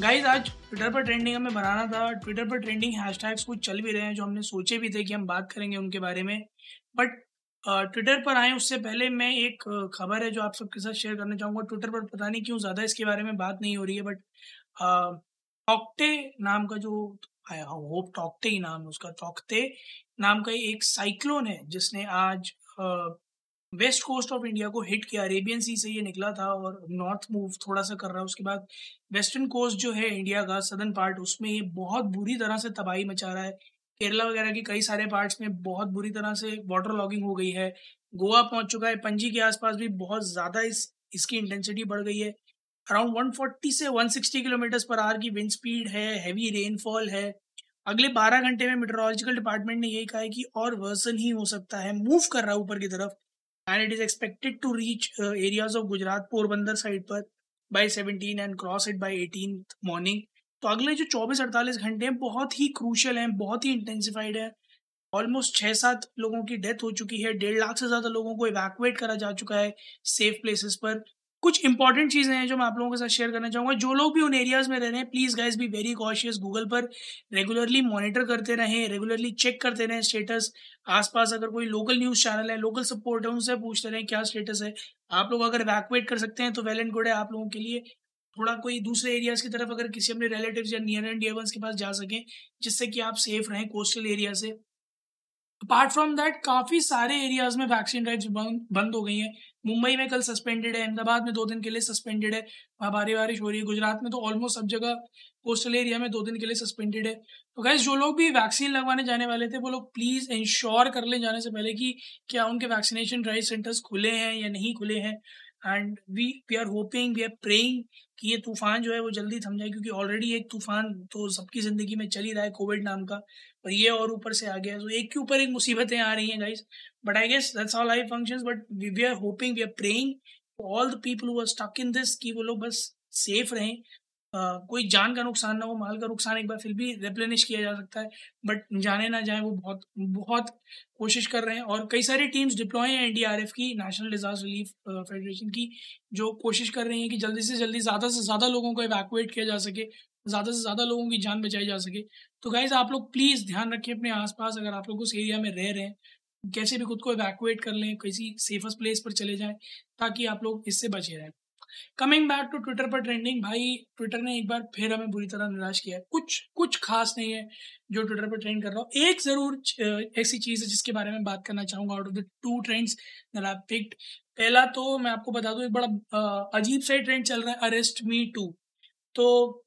Guys आज Twitter पर trending हमें बनाना था। ट्विटर पर ट्रेंडिंग हैशटैग्स कुछ चल भी रहे हैं जो हमने सोचे भी थे कि हम बात करेंगे उनके बारे में। बट ट्विटर पर आए उससे पहले मैं एक खबर है जो आप सबके साथ शेयर करना चाहूँगा। ट्विटर पर पता नहीं क्यों ज़्यादा इसके बारे में बात नहीं हो रही है बट टॉकटे नाम का जो आया होप टॉक्टे ही नाम है उसका। टॉक्टे नाम का एक साइक्लोन है जिसने आज वेस्ट कोस्ट ऑफ़ इंडिया को हिट किया, अरेबियन सी से ये निकला था और नॉर्थ मूव थोड़ा सा कर रहा है, उसके बाद वेस्टर्न कोस्ट जो है इंडिया का सदर्न पार्ट उसमें ये बहुत बुरी तरह से तबाही मचा रहा है। केरला वगैरह के कई सारे पार्ट्स में बहुत बुरी तरह से वाटर लॉगिंग हो गई है। गोवा पहुँच चुका है, पंजी के आसपास भी बहुत ज़्यादा इस, इसकी इंटेंसिटी बढ़ गई है। अराउंड 140 से 160 किलोमीटर पर आवर की विंड स्पीड है हैवी रेनफॉल है। अगले 12 घंटे में मेट्रोलॉजिकल डिपार्टमेंट ने यही कहा है कि और वर्सन ही हो सकता है। मूव कर रहा है ऊपर की तरफ़। And is expected to reach uh, areas of Gujarat, Porbandar side पर by 17 and cross it by 18th morning. तो अगले जो 24-48 घंटे हैं बहुत ही क्रूशल हैं बहुत ही इंटेंसिफाइड है ऑलमोस्ट छः सात लोगों की डेथ हो चुकी है डेढ़ लाख से ज़्यादा लोगों को इवैक्यूएट करा जा चुका है सेफ़ प्लेसेस पर कुछ इंपॉर्टेंट चीज़ें हैं जो मैं आप लोगों के साथ शेयर करना चाहूँगा। जो लोग भी उन एरियाज़ में रह रहे हैं please guys be very cautious Google पर रेगुलरली मॉनिटर करते रहें रेगुलरली चेक करते रहें स्टेटस आसपास अगर कोई लोकल न्यूज़ चैनल है लोकल सपोर्ट है, उनसे पूछते रहें क्या स्टेटस है। आप लोग अगर वैकुएट कर सकते हैं तो वेल एंड गुड है आप लोगों के लिए। थोड़ा कोई दूसरे एरियाज़ की तरफ़ अगर किसी अपने रिलेटिव या नियर एंड डियर के पास जा सकें, जिससे कि आप सेफ़ रहें कोस्टल एरिया से। अपार्ट फ्रॉम दैट काफ़ी सारे एरियाज़ में वैक्सीन ड्राइव्स बंद हो गई हैं। मुंबई में कल सस्पेंडेड है, अहमदाबाद में दो दिन के लिए सस्पेंडेड है वहाँ भारी बारिश हो रही है, गुजरात में तो ऑलमोस्ट सब जगह कोस्टल एरिया में दो दिन के लिए सस्पेंडेड है। तो गैस जो लोग भी वैक्सीन लगवाने जाने वाले थे, वो लोग प्लीज़ इंश्योर कर लें जाने से पहले कि क्या उनके वैक्सीनेशन ड्राइव सेंटर्स खुले हैं या नहीं खुले हैं। And we we are hoping we are praying कि ये तूफ़ान जो है वो जल्दी थम जाए, क्योंकि ऑलरेडी एक तूफ़ान तो सबकी ज़िंदगी में चल ही रहा है कोविड नाम का। और ये और ऊपर से आ गया। तो एक के ऊपर एक मुसीबतें आ रही हैं guys but I guess that's how life functions but we are hoping we are praying all the people who are stuck in this कि वो लोग बस सेफ़ रहें। Uh, कोई जान का नुकसान ना हो माल का नुकसान एक बार फिर भी रिप्लेनिश किया जा सकता है। बट जाने ना जाए वो बहुत बहुत कोशिश कर रहे हैं। और कई सारी टीम्स डिप्लॉय हैं एनडीआरएफ की नेशनल डिजास्टर रिलीफ फेडरेशन की जो कोशिश कर रही हैं कि जल्दी से जल्दी ज़्यादा से ज़्यादा लोगों को इवैक्यूएट किया जा सके। ज़्यादा से ज़्यादा लोगों की जान बचाई जा सके। तो गाइज़ आप लोग प्लीज़ ध्यान रखें अपने आसपास, अगर आप लोग उस एरिया में रह रहे हैं, कैसे भी खुद को इवैक्यूएट कर लें, किसी सेफेस्ट प्लेस पर चले जाएँ, ताकि आप लोग इससे बचे रहें। कमिंग बैक टू ट्विटर पर ट्रेंडिंग भाई ट्विटर ने एक बार फिर हमें बुरी तरह निराश किया है। कुछ कुछ खास नहीं है जो ट्विटर पर ट्रेंड कर रहा हूँ। एक ज़रूर ऐसी चीज़ है जिसके बारे में बात करना चाहूँगा। Out of the two trends picked पहला तो मैं आपको बता दूँ, एक बड़ा अजीब सा ट्रेंड चल रहा है अरेस्ट मी टू तो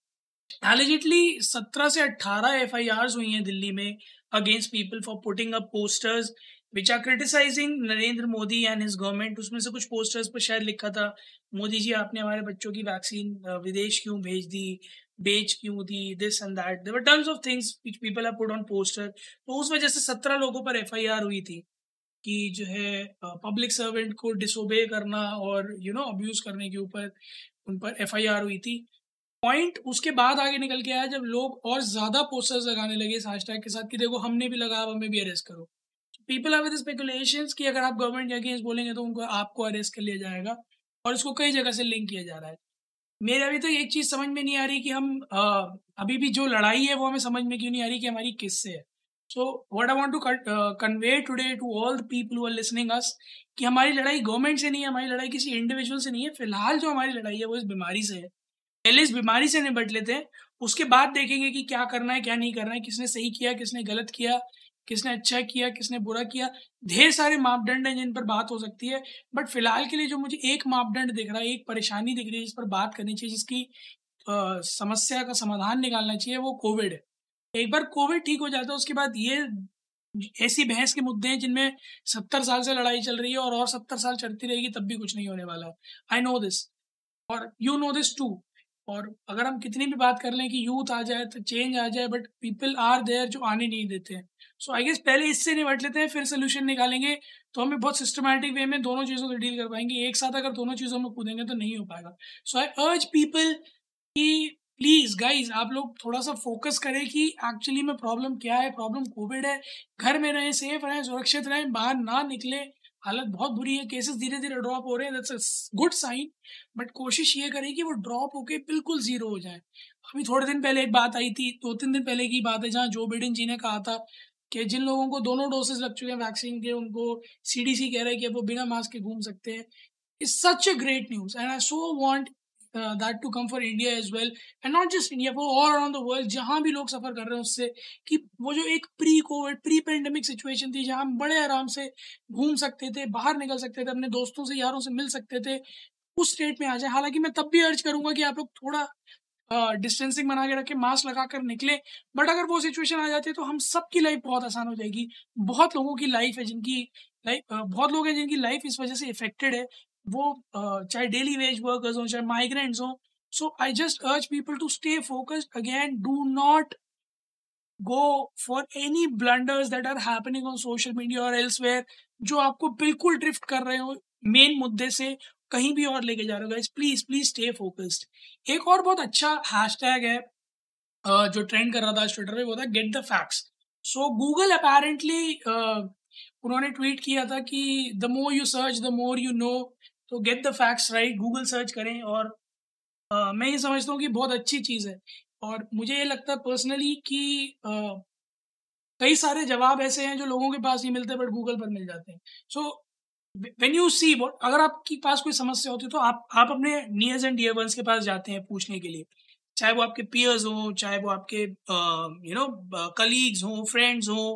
एलिजिटली सत्रह से अट्ठारह एफ़ आई आर हुई हैं दिल्ली में against people for putting up posters which are criticising Narendra Modi and his government उसमें से कुछ पोस्टर्स पर शायद लिखा था, मोदी जी, आपने हमारे बच्चों की वैक्सीन विदेश क्यों भेज दी? बेच क्यों दी? This and that terms of things which people are put on poster तो उस वजह से सत्रह लोगों पर एफ़ आई आर हुई थी कि जो है पब्लिक सर्वेंट को डिसोबे करना और यू नो अब्यूज करने के ऊपर उन पर एफ़ आई आर हुई थी। पॉइंट उसके बाद आगे निकल के आया जब लोग और ज़्यादा पोस्टर्स लगाने लगे इस हैशटैग के साथ कि देखो हमने भी लगा हमें भी अरेस्ट करो। पीपल आर विद स्पेकुलेशन कि अगर आप गवर्नमेंट के अगेंस्ट बोलेंगे तो उनको आपको अरेस्ट कर लिया जाएगा और इसको कई जगह से लिंक किया जा रहा है। मेरे अभी तक तो एक चीज़ समझ में नहीं आ रही कि हम आ, अभी भी जो लड़ाई है वो हमें समझ में क्यों नहीं आ रही कि हमारी किससे है। So what I want to convey today to all the people who are listening us कि हमारी लड़ाई गवर्नमेंट से नहीं है हमारी लड़ाई किसी इंडिविजुअल से नहीं है। फ़िलहाल जो हमारी लड़ाई है वो इस बीमारी से है। पहले इस बीमारी से निपट लेते हैं उसके बाद देखेंगे कि क्या करना है क्या नहीं करना है किसने सही किया किसने गलत किया किसने अच्छा किया किसने बुरा किया। ढेर सारे मापदंड हैं जिन पर बात हो सकती है बट फ़िलहाल के लिए जो मुझे एक मापदंड दिख रहा है एक परेशानी दिख रही है जिस पर बात करनी चाहिए जिसकी आ, समस्या का समाधान निकालना चाहिए वो कोविड। है एक बार कोविड ठीक हो जाता है उसके बाद ये ऐसी बहस के मुद्दे हैं जिनमें सत्तर साल से लड़ाई चल रही है और और सत्तर साल चलती रहेगी तब भी कुछ नहीं होने वाला है। आई नो दिस और यू नो दिस टू और अगर हम कितनी भी बात कर लें कि यूथ आ जाए तो चेंज आ जाए बट पीपल आर देयर जो आने नहीं देते हैं। सो आई गेस पहले इससे निपट लेते हैं, फिर सोल्यूशन निकालेंगे तो हमें बहुत सिस्टमेटिक वे में दोनों चीज़ों से डील कर पाएँगे। एक साथ अगर दोनों चीज़ों में कूदेंगे तो नहीं हो पाएगा। सो आई अर्ज़ पीपल कि प्लीज़ गाइज़ आप लोग थोड़ा सा फोकस करें कि एक्चुअली में प्रॉब्लम क्या है? प्रॉब्लम कोविड है। घर में रहें सेफ़ रहें, सुरक्षित रहें, बाहर ना निकले। हालत बहुत बुरी है केसेस धीरे धीरे ड्रॉप हो रहे हैं दैट्स गुड साइन बट कोशिश ये करें कि वो ड्रॉप होके बिल्कुल ज़ीरो हो जाए। अभी थोड़े दिन पहले एक बात आई थी दो तीन दिन पहले की बात है, जहाँ जो बिडिन जी ने कहा था कि जिन लोगों को दोनों डोसेज लग चुके हैं वैक्सीन के, उनको सीडीसी कह रहा है कि वो बिना मास्क के घूम सकते हैं। It's such a great news and I so that to come for India as well and not just India for all around the world जहाँ भी लोग सफ़र कर रहे हैं उससे, कि वो जो एक pre covid pre pandemic situation थी, जहाँ हम बड़े आराम से घूम सकते थे, बाहर निकल सकते थे, अपने दोस्तों से, यारों से मिल सकते थे, उस स्टेट में आ जाए। हालाँकि मैं तब भी अर्ज़ करूँगा कि आप लोग थोड़ा डिस्टेंसिंग बना के रखें मास्क लगा कर निकले। बट अगर वो सिचुएशन आ जाती है तो हम सबकी लाइफ बहुत आसान हो जाएगी। बहुत लोगों की लाइफ है जिनकी लाइफ बहुत लोग हैं जिनकी लाइफ इस वजह से इफेक्टेड है। वो चाहे डेली वेज वर्कर्स हों, चाहे माइग्रेंट्स हों so I just urge people to stay focused again do not go for any blunders that are happening on social media और एल्सवेयर जो आपको बिल्कुल ड्रिफ्ट कर रहे हो मेन मुद्दे से कहीं भी और लेके जा रहे हो guys please please stay focused एक और बहुत अच्छा हैशटैग है जो ट्रेंड कर रहा था ट्विटर पे, वो था get the facts so Google apparently उन्होंने ट्वीट किया था कि the more you search the more you know तो get the facts right Google search करें और uh, मैं ये समझता हूँ कि बहुत अच्छी चीज़ है। और मुझे ये लगता है पर्सनली कि uh, कई सारे जवाब ऐसे हैं जो लोगों के पास नहीं मिलते बट गूगल पर मिल जाते हैं। So when you see what अगर आपके पास कोई समस्या होती है तो आप आप अपने नियर्स एंड डियर वंस के पास जाते हैं पूछने के लिए। चाहे वो आपके पियर्स हों चाहे वो आपके यू नो कलीग्स हों फ्रेंड्स हों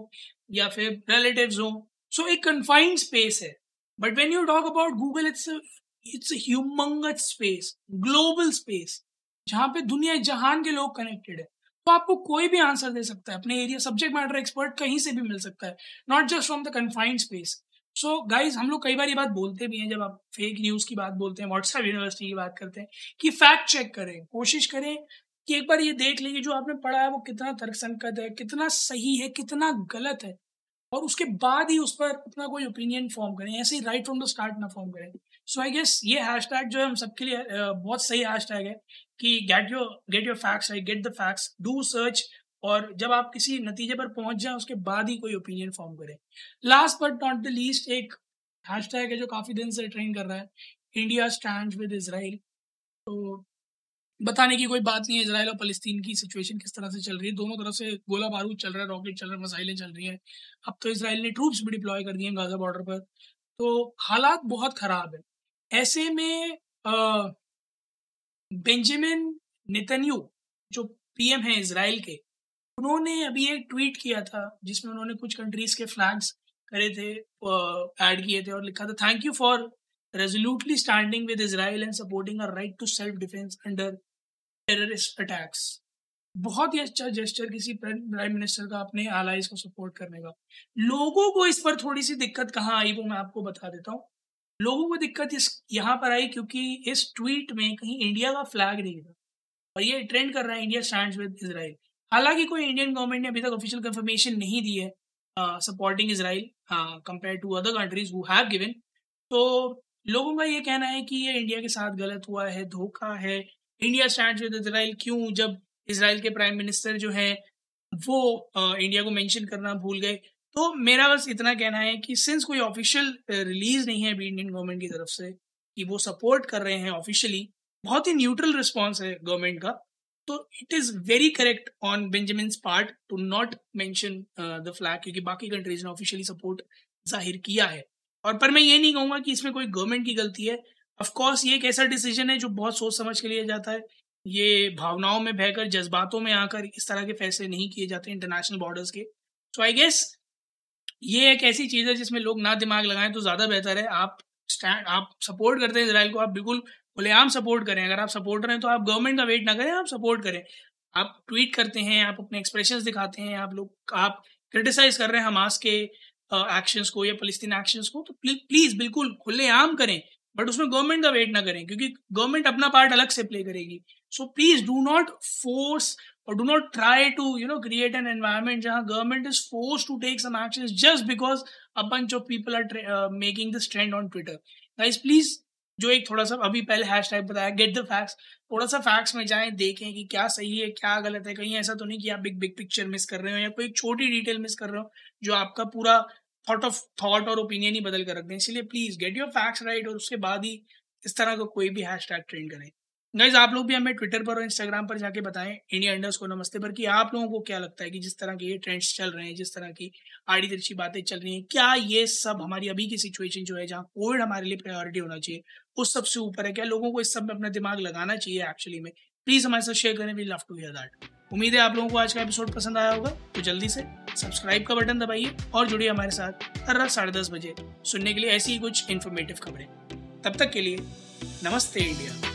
या फिर रिलेटिव्स हों। सो एक कन्फाइंड स्पेस है। But when you talk about Google it's it's humongous space global space जहाँ पे दुनिया जहान के लोग कनेक्टेड है। तो आपको कोई भी आंसर दे सकता है, अपने एरिया सब्जेक्ट मैटर एक्सपर्ट कहीं से भी मिल सकता है not just from the confined space so guys हम लोग कई बार ये बात बोलते भी हैं, जब आप फेक न्यूज़ की बात बोलते हैं व्हाट्सएप यूनिवर्सिटी की बात करते हैं, कि फैक्ट चेक करें, कोशिश करें कि एक बार ये देख लें कि जो आपने पढ़ा है, वो कितना तर्कसंगत है, कितना सही है, कितना गलत है। और उसके बाद ही उस पर अपना कोई ओपिनियन फॉर्म करें, ऐसे ही राइट फ्रॉम द स्टार्ट ना फॉर्म करें। सो आई गेस ये हैश टैग जो है हम सबके लिए बहुत सही हैश टैग है कि get your get your facts right get the facts do search और जब आप किसी नतीजे पर पहुँच जाए, उसके बाद ही कोई ओपिनियन फॉर्म करें। Last but not the least एक हैशटैग है जो काफ़ी दिन से ट्रेंड कर रहा है इंडिया स्टैंड विद इसराइल तो बताने की कोई बात नहीं है इसराइल और फलस्तीन की सिचुएशन किस तरह से चल रही है। दोनों तरफ़ से गोला बारूद चल रहा है रॉकेट चल रहा है मसाइलें चल रही हैं। अब तो इसराइल ने ट्रूप्स भी डिप्लॉय कर दिए हैं गाजा बॉर्डर पर। तो हालात बहुत ख़राब है। ऐसे में बेंजामिन नितन्यू जो पीएम है इसराइल के, उन्होंने अभी एक ट्वीट किया था, जिसमें उन्होंने कुछ कंट्रीज़ के फ्लैग्स करे थे ऐड किए थे और लिखा था thank you for resolutely standing with Israel and supporting a right to self defence under terrorist attacks बहुत ही अच्छा जेस्टर किसी प्राइम मिनिस्टर का, अपने आलाइज को सपोर्ट करने का। लोगों को इस पर थोड़ी सी दिक्कत कहाँ आई वो मैं आपको बता देता हूँ। लोगों को दिक्कत इस, यहाँ पर आई क्योंकि इस ट्वीट में कहीं इंडिया का फ्लैग नहीं था। और ये ट्रेंड कर रहा है इंडिया स्टैंड विद इसराइल हालाँकि कोई इंडियन गवर्नमेंट ने अभी तक ऑफिशियल कंफर्मेशन नहीं दी है supporting Israel compare to other countries who have given तो लोगों का ये कहना है कि ये इंडिया के साथ गलत हुआ है धोखा है। इंडिया स्टैंड विद इसराइल क्यों? जब इसराइल के प्राइम मिनिस्टर जो है वो uh, इंडिया को मेंशन करना भूल गए। तो मेरा बस इतना कहना है कि सिंस कोई ऑफिशियल रिलीज़ नहीं है अभी इंडियन गवर्नमेंट की तरफ़ से कि वो सपोर्ट कर रहे हैं ऑफिशियली बहुत ही न्यूट्रल रिस्पॉन्स है गवर्नमेंट का तो it is very correct on Benjamin part to not mention the flag क्योंकि बाकी कंट्रीज़ ने ऑफिशियली सपोर्ट ज़ाहिर किया है। और पर मैं ये नहीं कहूँगा कि इसमें कोई गवर्नमेंट की गलती है। ऑफकोर्स ये एक ऐसा डिसीज़न है जो बहुत सोच समझ के लिया जाता है। ये भावनाओं में बहकर, जज्बातों में आकर इस तरह के फैसले नहीं किए जाते इंटरनेशनल बॉर्डर्स के। सो आई गेस ये एक ऐसी चीज़ है जिसमें लोग ना दिमाग लगाएँ तो ज़्यादा बेहतर है। आप स्टैंड आप सपोर्ट करते हैं इसराइल को, आप बिल्कुल खुलेआम सपोर्ट करें। अगर आप सपोर्टर हैं तो आप गवर्नमेंट का वेट ना करें, आप सपोर्ट करें। आप ट्वीट करते हैं, आप अपने एक्सप्रेशन दिखाते हैं, आप लोग, आप क्रिटिसाइज कर रहे हैं हमास के एक्शंस को या फलस्तीन एक्शंस को तो प्लीज़ बिल्कुल खुलेआम करें बट उसमें गवर्नमेंट का वेट ना करें, क्योंकि गवर्नमेंट अपना पार्ट अलग से प्ले करेगी। So please do not force और do not try to you know create an environment जहाँ government is force to take some action just because अपन जो people are making this trend on Twitter guys please जो एक थोड़ा सा, अभी पहले hashtag बताया गेट द फैक्ट्स थोड़ा सा फैक्ट्स में जाएँ, देखें कि क्या सही है, क्या गलत है। कहीं ऐसा तो नहीं कि आप बिग बिग पिक्चर मिस कर रहे हो या कोई छोटी डिटेल मिस कर रहे हो, जो आपका पूरा थॉट ऑफ़ थॉट और ओपिनियन ही बदल कर रख दें। इसलिए please get your facts right और उसके बाद ही इस तरह का को कोई भी हैश टैग ट्रेंड करें। गाइज़ आप लोग भी हमें ट्विटर पर और इंस्टाग्राम पर जाके बताएँ इंडिया इंडर्स को नमस्ते पर, कि आप लोगों को क्या लगता है कि जिस तरह के ये ट्रेंड्स चल रहे हैं, जिस तरह की आड़ी तिरछी बातें चल रही हैं, क्या ये सब हमारी अभी की सिचुएशन जो है, जहाँ कोविड हमारे लिए प्रायोरिटी होना चाहिए, उस सबसे ऊपर है? क्या लोगों को इस सब में अपना दिमाग लगाना चाहिए एक्चुअली में? प्लीज़ हमारे साथ शेयर करें we love to hear that उम्मीद है आप लोगों को आज का एपिसोड पसंद आया होगा तो जल्दी से सब्सक्राइब का बटन दबाइए और जुड़िए हमारे साथ हर रात साढ़े दस बजे सुनने के लिए ऐसी ही कुछ इन्फॉर्मेटिव खबरें। तब तक के लिए नमस्ते इंडिया